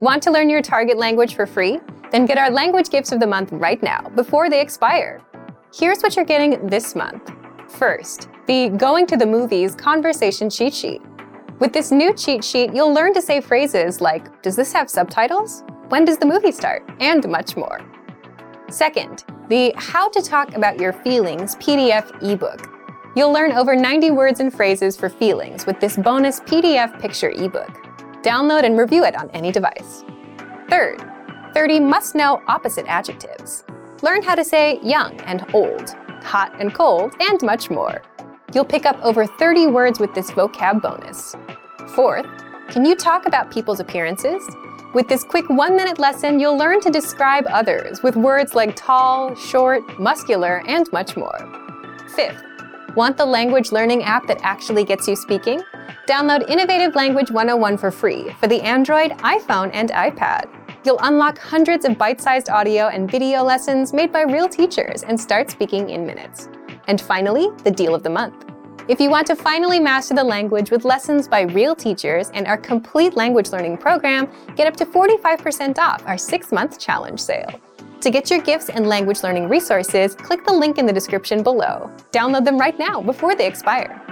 Want to learn your target language for free? Then get our language gifts of the month right now, before they expire. Here's what you're getting this month. First, the Going to the Movies conversation cheat sheet. With this new cheat sheet, you'll learn to say phrases like, Does this have subtitles? When does the movie start? And much more. Second, the How to Talk About Your Feelings PDF ebook. You'll learn over 90 words and phrases for feelings with this bonus PDF picture ebook. Download and review it on any device. Third, 30 must know opposite adjectives. Learn how to say young and old, hot and cold, and much more. You'll pick up over 30 words with this vocab bonus. Fourth, can you talk about people's appearances? With this quick one minute lesson, you'll learn to describe others with words like tall, short, muscular, and much more. Fifth, want the language learning app that actually gets you speaking? Download Innovative Language 101 for free for the Android, iPhone, and iPad. You'll unlock hundreds of bite sized audio and video lessons made by real teachers and start speaking in minutes. And finally, the deal of the month. If you want to finally master the language with lessons by real teachers and our complete language learning program, get up to 45% off our six month challenge sale. To get your gifts and language learning resources, click the link in the description below. Download them right now before they expire.